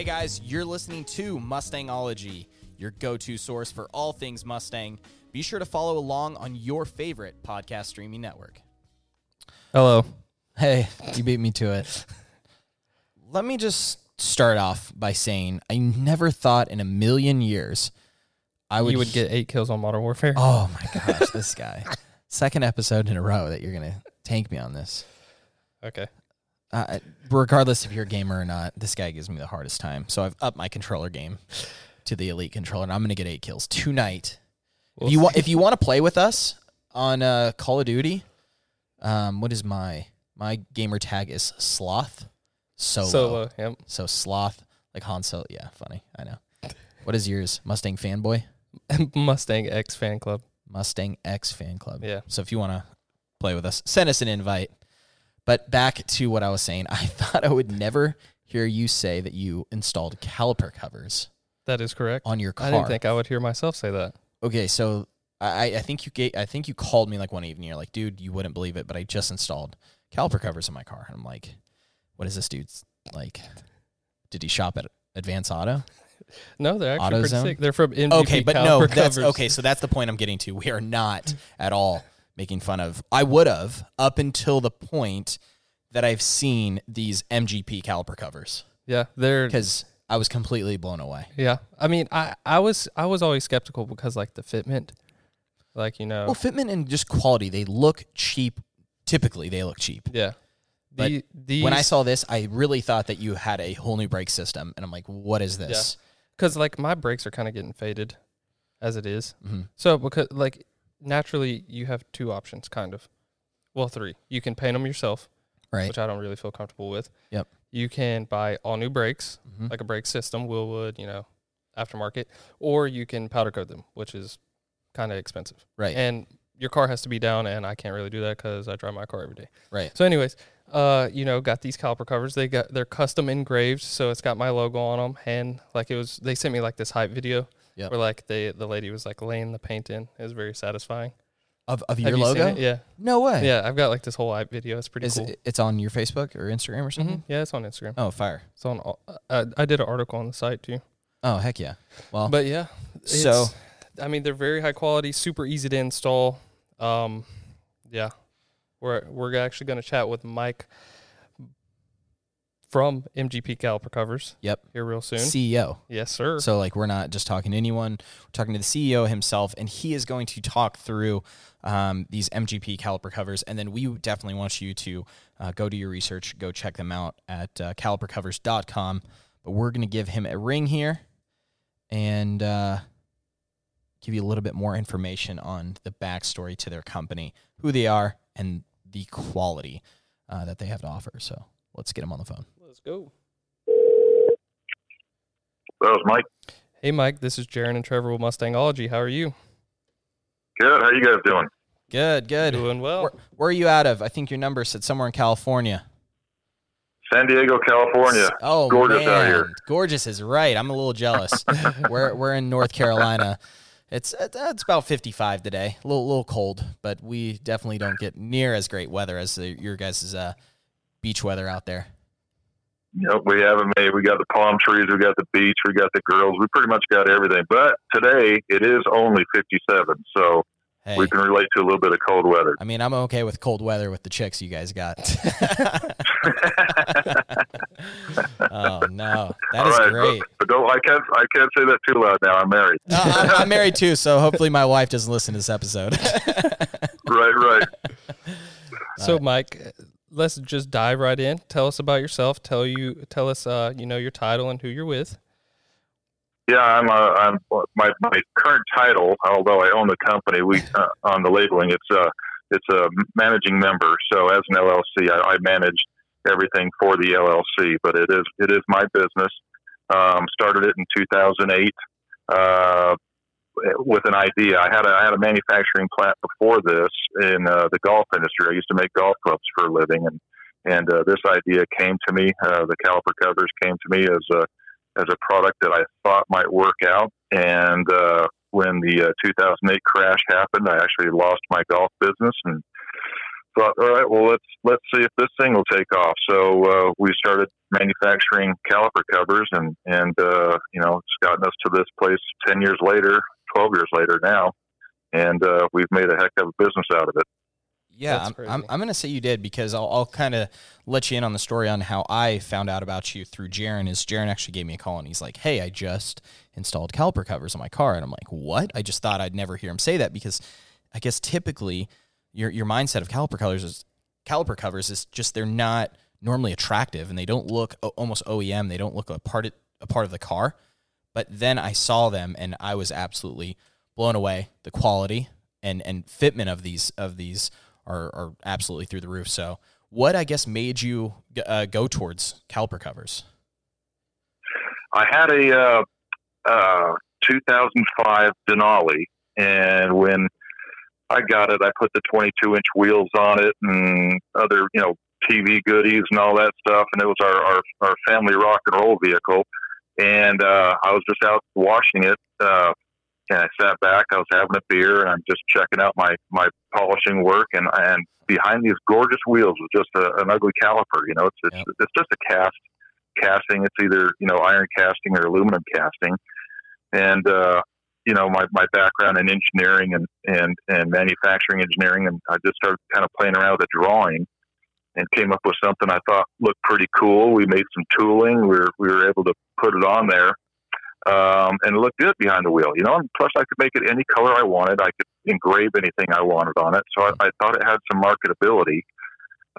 Hey guys, you're listening to Mustangology, your go to source for all things Mustang. Be sure to follow along on your favorite podcast streaming network. Hello. Hey, you beat me to it. Let me just start off by saying I never thought in a million years I would you would get eight kills on Modern Warfare. Oh my gosh, this guy. Second episode in a row that you're going to tank me on this. Okay. Uh, regardless if you're a gamer or not, this guy gives me the hardest time. So I've upped my controller game to the elite controller, and I'm going to get eight kills tonight. We'll if you want, if you want to play with us on uh, Call of Duty, um, what is my my gamer tag is sloth solo. Solo. Yep. So sloth like Han Solo. Yeah, funny. I know. What is yours? Mustang fanboy. Mustang X fan club. Mustang X fan club. Yeah. So if you want to play with us, send us an invite. But back to what I was saying, I thought I would never hear you say that you installed caliper covers That is correct. on your car. I didn't think I would hear myself say that. okay, so I, I think you gave, I think you called me like one evening. You're like, dude, you wouldn't believe it, but I just installed caliper covers in my car. And I'm like, what is this dude's like? Did he shop at Advance Auto? No, they're actually pretty AutoZone? sick. They're from MGP okay, but no, caliper that's covers. okay. So that's the point I'm getting to. We are not at all making fun of. I would have up until the point that I've seen these MGP caliper covers Yeah, they're because I was completely blown away. yeah. I mean, I I was I was always skeptical because like the fitment, like you know, Well, fitment and just quality, they look cheap. Typically, they look cheap. yeah. but The, these, When I saw this, I really thought that you had a whole new brake system, and I'm like, what is this? because like my brakes are kind of getting faded, as it is. Mhm. So because like naturally you have two options, kind of. Well, three. You can paint them yourself, Right. which I don't really feel comfortable with. Yep. You can buy all new brakes, Mhm. like a brake system, Willwood, you know, aftermarket, or you can powder coat them, which is kind of expensive. Right. And your car has to be down, and I can't really do that because I drive my car every day. right. So, anyways, uh, you know, got these caliper covers. They got they're custom engraved, so it's got my logo on them. And like it was, they sent me like this hype video Yep. where like they the lady was like laying the paint in. It was very satisfying. Of, of your you logo? Yeah, No way. yeah. I've got like this whole video. It's pretty Is cool. it, it's on your Facebook or Instagram or something? Mhm. Yeah, it's on Instagram. Oh, fire. It's on. all- I, I did an article on the site too. Oh, heck yeah. Well, But yeah, so I mean, they're very high quality, super easy to install. Um, yeah, we're we're actually going to chat with Mike from MGP Caliper Covers. Yep. here real soon. CEO. yes, sir. So like we're not just talking to anyone. We're talking to the CEO himself, and he is going to talk through um, these MGP caliper covers. And then we definitely want you to uh, go do your research, go check them out at uh, calipercovers.com. But we're going to give him a ring here and uh, give you a little bit more information on the backstory to their company, who they are, and the quality uh, that they have to offer. So let's get him on the phone. Let's go. That was Mike. Hey, Mike. This is Jaron and Trevor with Mustangology. How are you? Good. How you guys doing? Good, good. Doing well. Where, where are you out of? I think your number said somewhere in California. San Diego, California. Oh, Gorgeous man. out here. Gorgeous is right. I'm a little jealous. we're we're in North Carolina. It's it's about 55 today. A little little cold, but we definitely don't get near as great weather as the, your guys' uh, beach weather out there. Yep, we have it made. We got the palm trees. We got the beach. We got the girls. We pretty much got everything. But today it is only 57, so Hey, we can relate to a little bit of cold weather. I mean, I'm okay with cold weather with the chicks you guys got. oh no, that All is right, great. But, but don't I can't I can't say that too loud now. I'm married. No, I'm, I'm married too, so hopefully my wife doesn't listen to this episode. right, right. So, Mike, let's just dive right in. Tell us about yourself. Tell you, tell us, uh, you know, your title and who you're with. Yeah, I'm. Uh, I'm my my current title, although I own the company. We uh, on the labeling, it's uh it's a managing member. So as an LLC, I, I manage everything for the LLC. But it is it is my business. Um, started it in 2008 uh, with an idea. I had a I had a manufacturing plant before this in uh, the golf industry. I used to make golf clubs for a living, and and uh, this idea came to me. Uh, the caliper covers came to me as a as a product that I thought might work out. And uh, when the uh, 2008 crash happened, I actually lost my golf business and thought, all right, well let's let's see if this thing will take off. So uh, we started manufacturing caliper covers, and and uh, you know it's gotten us to this place ten years later, twelve years later now, and uh, we've made a heck of a business out of it. Yeah, I'm, I'm, I'm, going to say you did because I'll, I'll kind of let you in on the story on how I found out about you through Jaron. Is Jaron actually gave me a call and he's like, "Hey, I just installed caliper covers on my car," and I'm like, "What?" I just thought I'd never hear him say that because I guess typically your your mindset of caliper covers is caliper covers is just they're not normally attractive and they don't look almost OEM. They don't look a part of, a part of the car. But then I saw them and I was absolutely blown away. The quality and and fitment of these of these are, are absolutely through the roof. So, what I guess made you uh, go towards caliper covers? I had a uh, uh, 2005 Denali, and when I got it, I put the 22 inch wheels on it and other, you know, TV goodies and all that stuff. And it was our, our, our family rock and roll vehicle. And uh, I was just out washing it uh, and I sat back. I was having a beer, and I'm just checking out my my polishing work. And and behind these gorgeous wheels was just a, an ugly caliper. You know, it's it's, yep. it's just a cast casting. It's either you know iron casting or aluminum casting. And uh, you know my my background in engineering and and and manufacturing engineering, and I just started kind of playing around with a drawing. And came up with something I thought looked pretty cool. We made some tooling. We were we were able to put it on there, um, and it looked good behind the wheel, you know. And plus, I could make it any color I wanted. I could engrave anything I wanted on it. So I, I thought it had some marketability.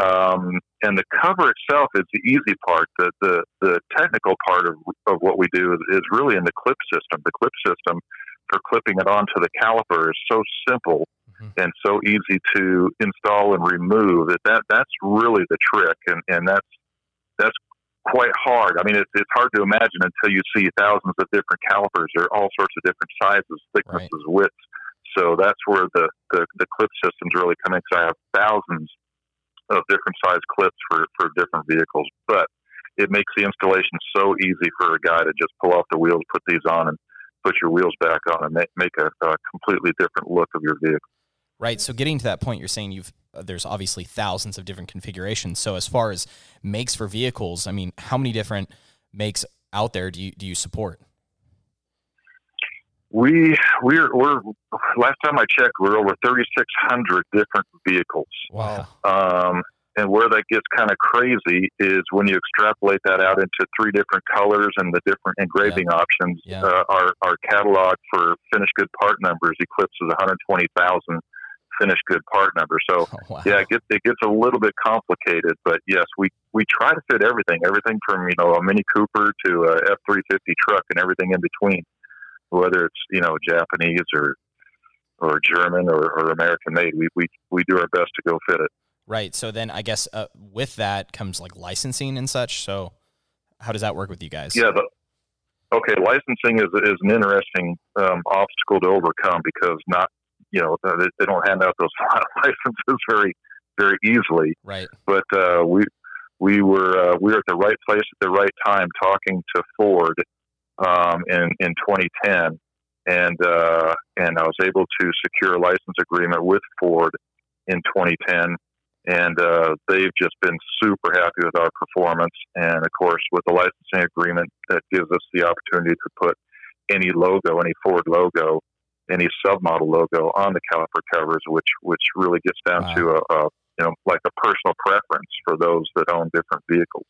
Um, and the cover itself is the easy part. The the, the technical part of, of what we do is, is really in the clip system. The clip system for clipping it onto the caliper is so simple. Mm. and so easy to install and remove that, that that's really the trick. And, and that's that's quite hard. I mean, it's, it's hard to imagine until you see thousands of different calipers. They're all sorts of different sizes, thicknesses, right. widths. So that's where the, the, the clip systems really come in. Because I have thousands of different size clips for, for different vehicles. But it makes the installation so easy for a guy to just pull off the wheels, put these on, and put your wheels back on, and make, make a, a completely different look of your vehicle. Right. So getting to that point, you're saying you've uh, there's obviously thousands of different configurations. So as far as makes for vehicles, I mean, how many different makes out there do you do you support? We we're we're last time I checked, we're over 3,600 different vehicles. Wow. Um, and where that gets kind of crazy is when you extrapolate that out into three different colors and the different engraving yeah. options. Yeah. Uh, our our catalog for finished good part numbers eclipses 120,000 finished good part number. So oh, wow. yeah, it gets it gets a little bit complicated, but yes, we we try to fit everything, everything from you know a Mini Cooper to a F three fifty truck and everything in between, whether it's you know Japanese or or German or, or American made. We, we we do our best to go fit it. Right. So then I guess uh, with that comes like licensing and such. So how does that work with you guys? Yeah. The, okay. Licensing is, is an interesting um, obstacle to overcome because not you know they, they don't hand out those licenses very very easily. Right. But uh, we we were uh, we were at the right place at the right time talking to Ford um, in in 2010, and uh, and I was able to secure a license agreement with Ford in 2010. And uh, they've just been super happy with our performance. And of course, with the licensing agreement, that gives us the opportunity to put any logo, any Ford logo, any submodel logo on the caliper covers, which which really gets down wow. to a, a, you know like a personal preference for those that own different vehicles.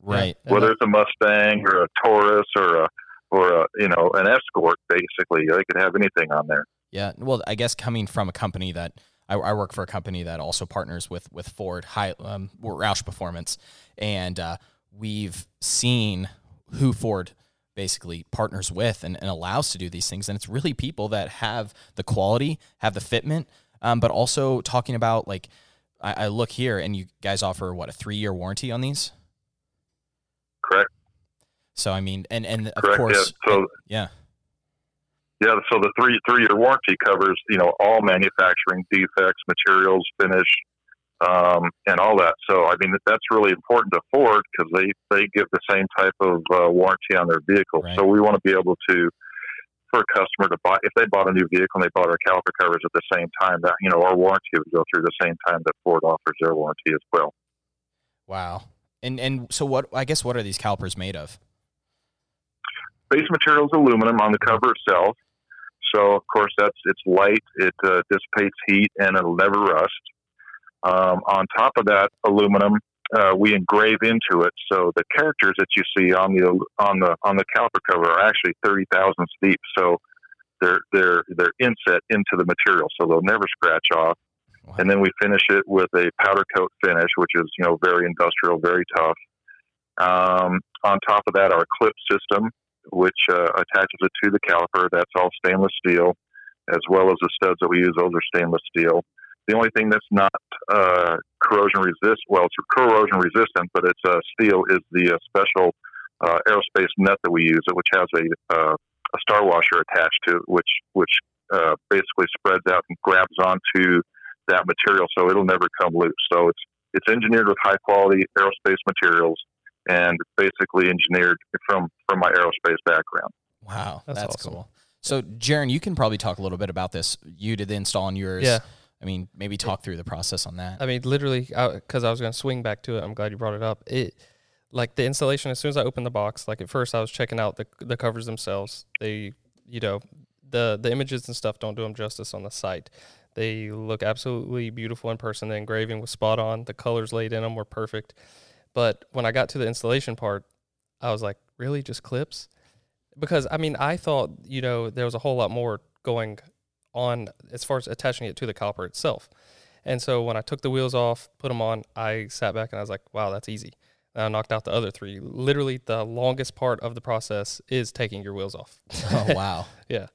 Right. Whether it's a Mustang or a Taurus or a or a you know an Escort, basically they could have anything on there. Yeah. Well, I guess coming from a company that I, I work for a company that also partners with with Ford, High um, Roush Performance, and uh, we've seen who Ford basically partners with and, and allows to do these things. And it's really people that have the quality, have the fitment, um, but also talking about like, I, I, look here and you guys offer what, a three year warranty on these? Correct. So, I mean, and, and of Correct, course, yeah. So, yeah. Yeah, so the three three year warranty covers you know all manufacturing defects, materials, finish, um, and all that. So, I mean, that's really important to Ford because they, they give the same type of uh, warranty on their vehicles. Right. So, we want to be able to for a customer to buy if they bought a new vehicle and they bought our caliper covers at the same time that you know our warranty would go through the same time that Ford offers their warranty as well. Wow. And and so what I guess what are these calipers made of? Base material is aluminum on the cover itself. So of course that's it's light, it uh, dissipates heat, and it'll never rust. Um, on top of that aluminum, uh, we engrave into it. So the characters that you see on the on the on the caliper cover are actually thirty thousandths deep. So they're they're they're inset into the material, so they'll never scratch off. Wow. And then we finish it with a powder coat finish, which is you know very industrial, very tough. Um, on top of that, our clip system, which uh, attaches it to the caliper, that's all stainless steel, as well as the studs that we use; those are stainless steel. The only thing that's not uh, corrosion resist, well, it's corrosion resistant, but it's uh, steel, is the uh, special uh, aerospace net that we use, which has a, uh, a star washer attached to it, which which uh, basically spreads out and grabs onto that material, so it'll never come loose. So it's it's engineered with high quality aerospace materials and basically engineered from from my aerospace background. Wow, that's, that's awesome. cool. So, Jaron, you can probably talk a little bit about this. You did the install on yours. Yeah. I mean, maybe talk through the process on that. I mean, literally, because I, I, was going to swing back to it. I'm glad you brought it up. It like the installation. As soon as I opened the box, like at first I was checking out the the covers themselves. They, you know, the the images and stuff don't do them justice on the site. They look absolutely beautiful in person. The engraving was spot on. The colors laid in them were perfect. But when I got to the installation part, I was like, really, just clips? Because I mean, I thought you know there was a whole lot more going on as far as attaching it to the caliper itself. And so when I took the wheels off, put them on, I sat back and I was like, wow, that's easy. And I knocked out the other three. Literally, the longest part of the process is taking your wheels off. oh, wow. yeah.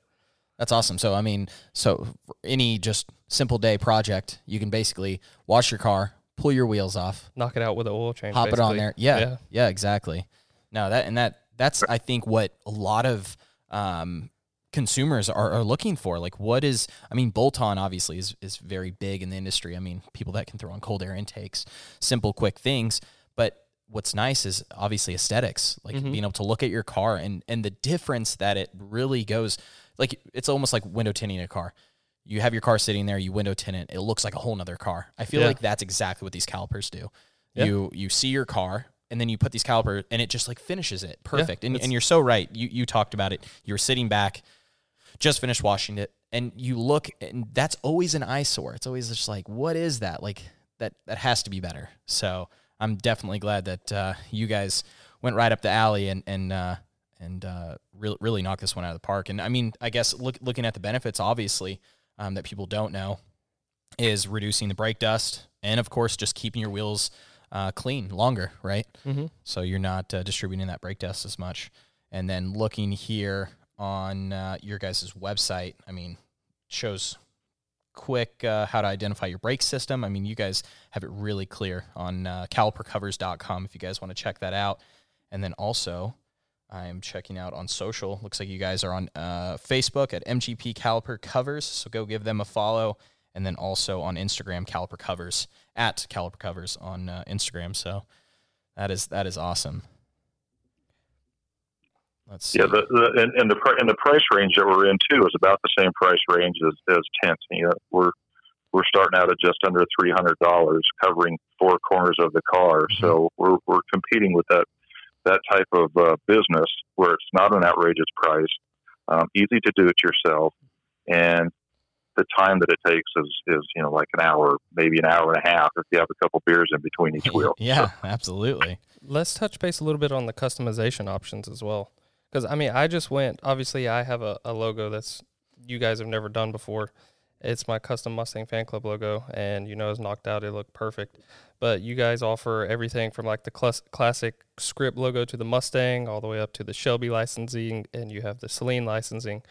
That's awesome. So, I mean, so any just simple day project, you can basically wash your car, pull your wheels off, knock it out with an oil change, hop basically. it on there. Yeah, yeah, yeah, exactly. No, that and that that's I think what a lot of um, consumers are, are looking for. Like, what is, I mean, bolt on obviously is, is very big in the industry. I mean, people that can throw on cold air intakes, simple, quick things. But what's nice is obviously aesthetics, like mm-hmm. being able to look at your car and, and the difference that it really goes. Like, it's almost like window tinting a car. You have your car sitting there, you window tint it, it looks like a whole nother car. I feel yeah. like that's exactly what these calipers do. Yeah. You you see your car, and then you put these calipers and it just like finishes it perfect. Yeah, and, and you're so right. You you talked about it. You're sitting back, just finished washing it and you look and that's always an eyesore. It's always just like what is that? Like that that has to be better. So i'm definitely glad that uh, you guys went right up the alley and and uh, and uh, really really knocked this one out of the park. And i mean i guess look, looking at the benefits obviously um, that people don't know is reducing the brake dust and of course just keeping your wheels uh, clean longer right? Mm-hmm. so you're not uh, distributing that brake dust as much. And then looking here on uh, your guys' website. I mean, shows quick uh, how to identify your brake system. I mean, you guys have it really clear on uh, calipercovers.com if you guys want to check that out. And then also, I'm checking out on social. Looks like you guys are on uh, Facebook at MGP Caliper Covers, so go give them a follow. And then also on Instagram, Caliper Covers at Caliper Covers on uh, Instagram. So that is that is awesome. Let's see. Yeah, the, the and, and the and the price range that we're in too is about the same price range as as tents. You know, we're we're starting out at just under three hundred dollars, covering four corners of the car. Mm-hmm. So we're we're competing with that that type of uh, business where it's not an outrageous price, um, easy to do it yourself, and the time that it takes is is you know like an hour, maybe an hour and a half if you have a couple beers in between each wheel. yeah, so. absolutely. Let's touch base a little bit on the customization options as well. Because I mean, I just went. Obviously, I have a, a logo that's you guys have never done before. It's my custom Mustang fan club logo, and you know, it's knocked out. It looked perfect. But you guys offer everything from like the cl- classic script logo to the Mustang, all the way up to the Shelby licensing, and you have the Saleen licensing.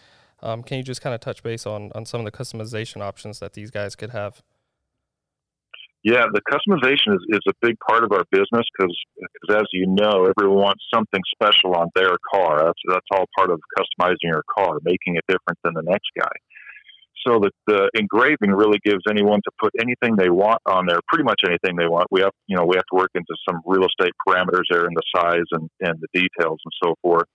Um, can you just kind of touch base on on some of the customization options that these guys could have? Yeah, the customization is, is a big part of our business because, as you know, everyone wants something special on their car. That's that's all part of customizing your car, making it different than the next guy. So the, the engraving really gives anyone to put anything they want on there, pretty much anything they want. We have, you know, we have to work into some real estate parameters there in the size and, and the details and so forth.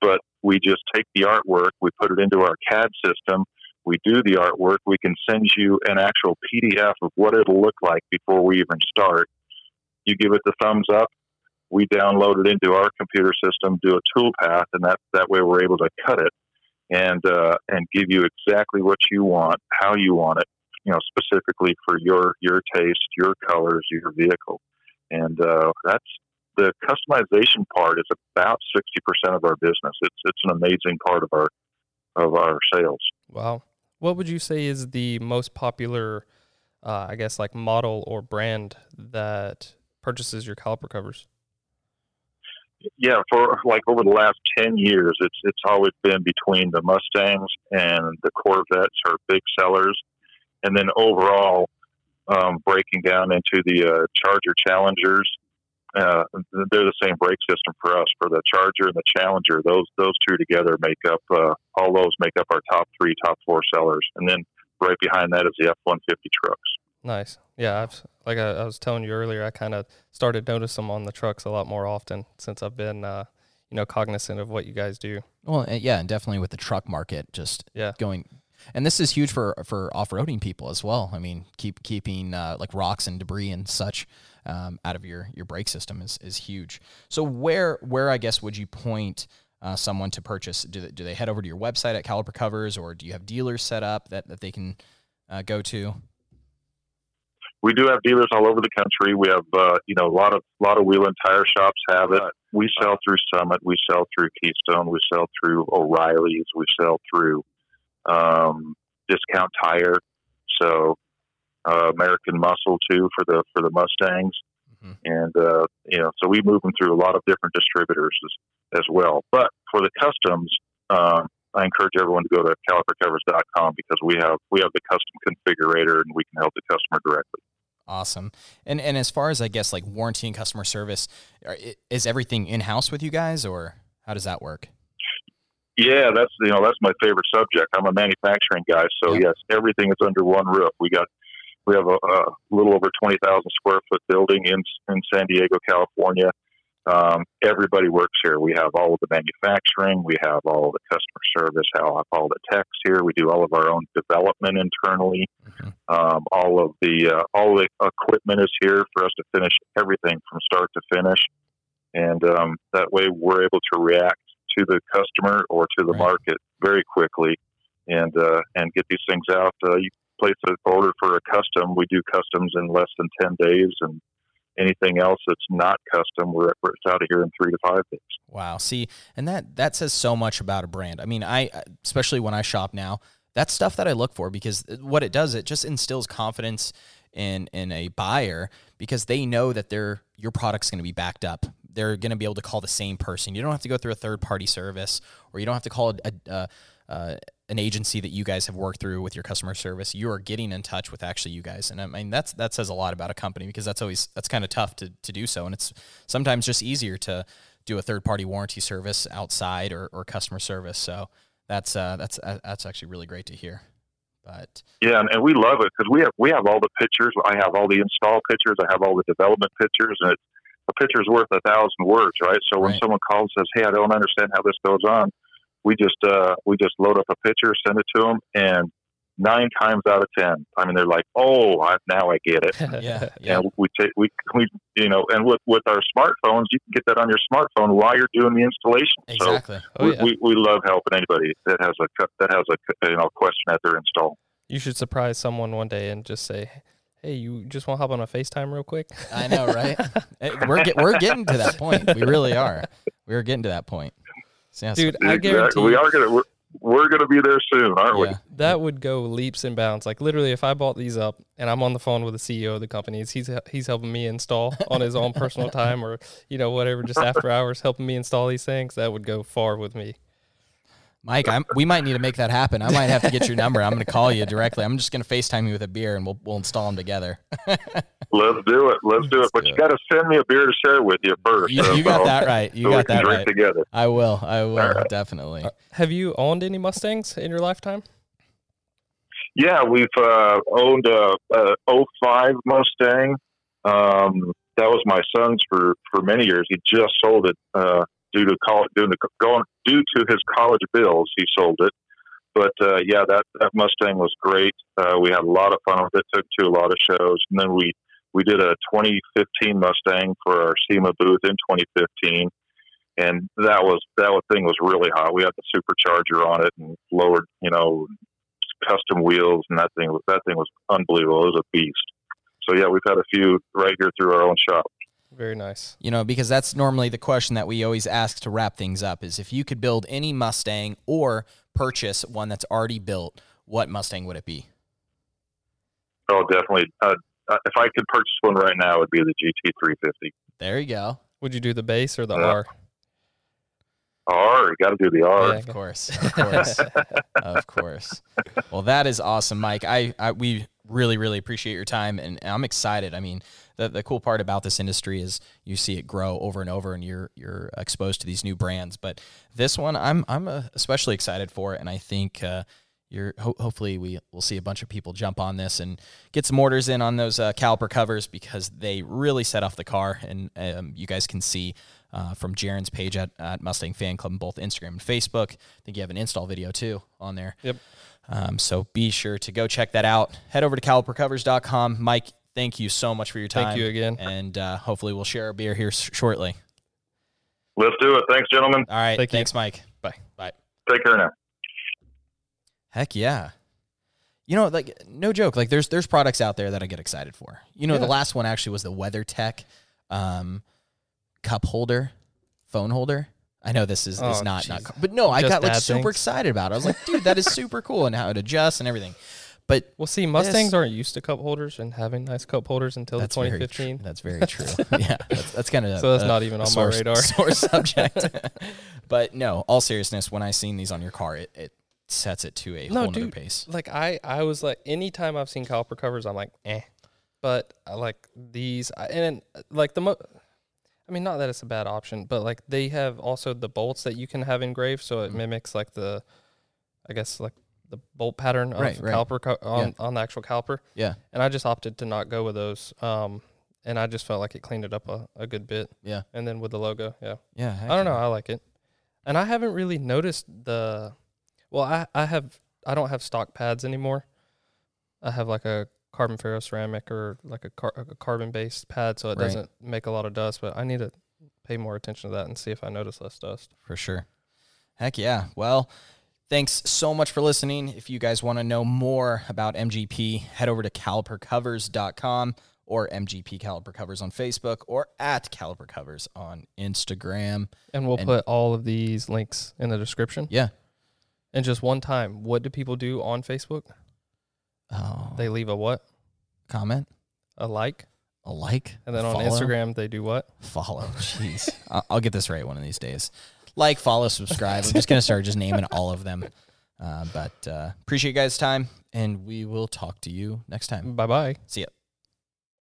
but we just take the artwork, we put it into our CAD system, we do the artwork, we can send you an actual PDF of what it'll look like before we even start. You give it the thumbs up, we download it into our computer system, do a tool path, and that, that way we're able to cut it and uh, and give you exactly what you want, how you want it, you know, specifically for your your taste, your colors, your vehicle, and uh, that's the customization part is about sixty percent of our business. It's it's an amazing part of our of our sales. Wow, what would you say is the most popular, uh, I guess, like model or brand that purchases your caliper covers? yeah, for like over the last ten years, it's it's always been between the Mustangs and the Corvettes are big sellers, and then overall, um, breaking down into the uh, Charger Challengers, uh, they're the same brake system for us. For the Charger and the Challenger, those those two together make up uh, all those make up our top three, top four sellers, and then right behind that is the F one fifty trucks. Nice. Yeah, I've like I, I was telling you earlier, I kind of started noticing them on the trucks a lot more often since I've been, uh, you know, cognizant of what you guys do. Well, yeah, and definitely with the truck market just yeah. going, and this is huge for for off roading people as well. I mean, keep keeping uh, like rocks and debris and such um, out of your your brake system is is huge. So where where I guess would you point? Uh, someone to purchase? Do they, do they head over to your website at Caliper Covers, or do you have dealers set up that, that they can uh, go to? we do have dealers all over the country. We have, uh, you know, a lot of lot of wheel and tire shops have it. We sell through Summit. We sell through Keystone. We sell through O'Reilly's. We sell through um, Discount Tire. So uh, American Muscle too for the for the Mustangs, mm-hmm. and uh, you know, so we move them through a lot of different distributors as, as well. But for the customs, um, I encourage everyone to go to calipercovers.com because we have we have the custom configurator and we can help the customer directly. Awesome. And and as far as I guess like warranty and customer service, is everything in house with you guys, or how does that work? Yeah, that's you know that's my favorite subject. I'm a manufacturing guy, so yeah. yes, everything is under one roof. We got we have a, a little over twenty thousand square foot building in in San Diego, California. Um, everybody works here. We have all of the manufacturing, we have all of the customer service, how all the techs here. We do all of our own development internally. Mm-hmm. Um, all of the uh, all the equipment is here for us to finish everything from start to finish, and um, that way we're able to react to the customer or to the right. market very quickly, and uh, and get these things out. Uh, you place an order for a custom. We do customs in less than ten days, and anything else that's not custom, we're, we're out of here in three to five days. Wow. See, and that that says so much about a brand. I mean, I especially when I shop now, that's stuff that I look for because what it does, it just instills confidence in in a buyer because they know that their your product's going to be backed up. They're going to be able to call the same person. You don't have to go through a third party service, or you don't have to call a, a, a an agency that you guys have worked through with your customer service, you are getting in touch with actually you guys. And I mean, that's, that says a lot about a company because that's always, that's kind of tough to, to do so. And it's sometimes just easier to do a third party warranty service outside or, or customer service. So that's, uh, that's, uh, that's actually really great to hear. But yeah, and, and we love it because we have, we have all the pictures. I have all the install pictures. I have all the development pictures and it's, a picture's worth a thousand words, right? So when right. someone calls and says, Hey, I don't understand how this goes on we just uh, we just load up a picture, send it to them, and nine times out of ten, I mean, they're like, "Oh, I, now I get it." yeah, yeah. And we take we we you know, and with with our smartphones, you can get that on your smartphone while you're doing the installation. Exactly. So oh, yeah. we, we, we love helping anybody that has a that has a you know question at their install. You should surprise someone one day and just say, hey, you just want to hop on a FaceTime real quick? I know, right? we're get, we're getting to that point. We really are. We're getting to that point. Yes. Dude, I guarantee we are gonna we're, we're gonna be there soon, aren't yeah. we? That would go leaps and bounds. Like literally, if I bought these up and I'm on the phone with the CEO of the company, he's he's helping me install on his own personal time or you know whatever, just after hours, helping me install these things. That would go far with me. Mike, I'm, we might need to make that happen. I might have to get your number. I'm going to call you directly. I'm just going to FaceTime you with a beer, and we'll we'll install them together. Let's do it. Let's do it. But you got to send me a beer to share with you first. You, you got that right. You so got that drink right. Together. I will. I will right. definitely. Uh, have you owned any Mustangs in your lifetime? Yeah, we've uh, owned a, a 05 Mustang. Um, that was my son's for for many years. He just sold it uh, due to call, due to going due to his college bills, he sold it. But uh, yeah, that that Mustang was great. Uh, we had a lot of fun with it. Took to a lot of shows, and then we we did a 2015 Mustang for our SEMA booth in 2015, and that was that thing was really hot. We had the supercharger on it and lowered, you know, custom wheels, and that thing was that thing was unbelievable. It was a beast. So yeah, we've had a few right here through our own shop. Very nice. You know, because that's normally the question that we always ask to wrap things up is if you could build any Mustang or purchase one that's already built, what Mustang would it be? Oh, definitely. Uh, uh if I could purchase one right now, it would be the GT350. There you go. Would you do the base or the uh, R? R, you got to do the R. Yeah, of course, of course, of course. Well, that is awesome, Mike. I, I we really, really appreciate your time, and I'm excited. I mean, the, the cool part about this industry is you see it grow over and over, and you're you're exposed to these new brands. But this one, I'm I'm uh, especially excited for, and I think. Uh, you're ho- hopefully we will see a bunch of people jump on this and get some orders in on those uh, caliper covers because they really set off the car and um, you guys can see uh, from Jaron's page at, at Mustang Fan Club on both Instagram and Facebook. I think you have an install video too on there. Yep. Um, so be sure to go check that out. Head over to calipercovers.com. Mike, thank you so much for your time. Thank you again. And uh, hopefully we'll share a beer here s- shortly. Let's do it. Thanks, gentlemen. All right. Thank thanks, you. Mike. Bye. Bye. Take care now. Heck yeah. You know, like no joke. Like there's there's products out there that I get excited for. You know, Yeah. the last one actually was the WeatherTech um, cup holder, phone holder. I know this is, is Oh, not jeez. not, but no, I got like bad super things. excited about it. I was like, dude, that is super cool and how it adjusts and everything. But Well, see, Mustangs aren't used to cup holders and having nice cup holders until the that's very true. 2015. That's very true. yeah, that's, that's kind of So that's not even on my radar. Sore subject. but no, all seriousness, when I seen these on your car, it, it sets it to a No, whole dude. pace. Like I, I was like, anytime I've seen caliper covers, I'm like, eh. But I like these, I, and uh, like the mo. I mean, not that it's a bad option, but like they have also the bolts that you can have engraved, so it Mhm. mimics like the, I guess like the bolt pattern of Right, right. caliper co- on on the actual caliper. Yeah, And I just opted to not go with those. Um, and I just felt like it cleaned it up a, a good bit. yeah, And then with the logo, yeah. yeah. I don't know. I like it, and I haven't really noticed the. Well, I I have I don't have stock pads anymore. I have like a carbon ferroceramic or like a, car, a carbon based pad, so it Right. doesn't make a lot of dust. But I need to pay more attention to that and see if I notice less dust. for sure. Heck yeah. Well, thanks so much for listening. If you guys want to know more about MGP, head over to calipercovers.com or MGP Caliper Covers on Facebook or at Caliper Covers on Instagram. And we'll And- put all of these links in the description. Yeah. And just one time, what do people do on Facebook? Oh, They leave a what? comment, A like, a like, and then a on. Instagram they do what? follow. Jeez, I'll get this right one of these days. Like, follow, subscribe. I'm just gonna start just naming all of them. Uh, but uh, appreciate you guys' time, and we will talk to you next time. Bye bye. See ya.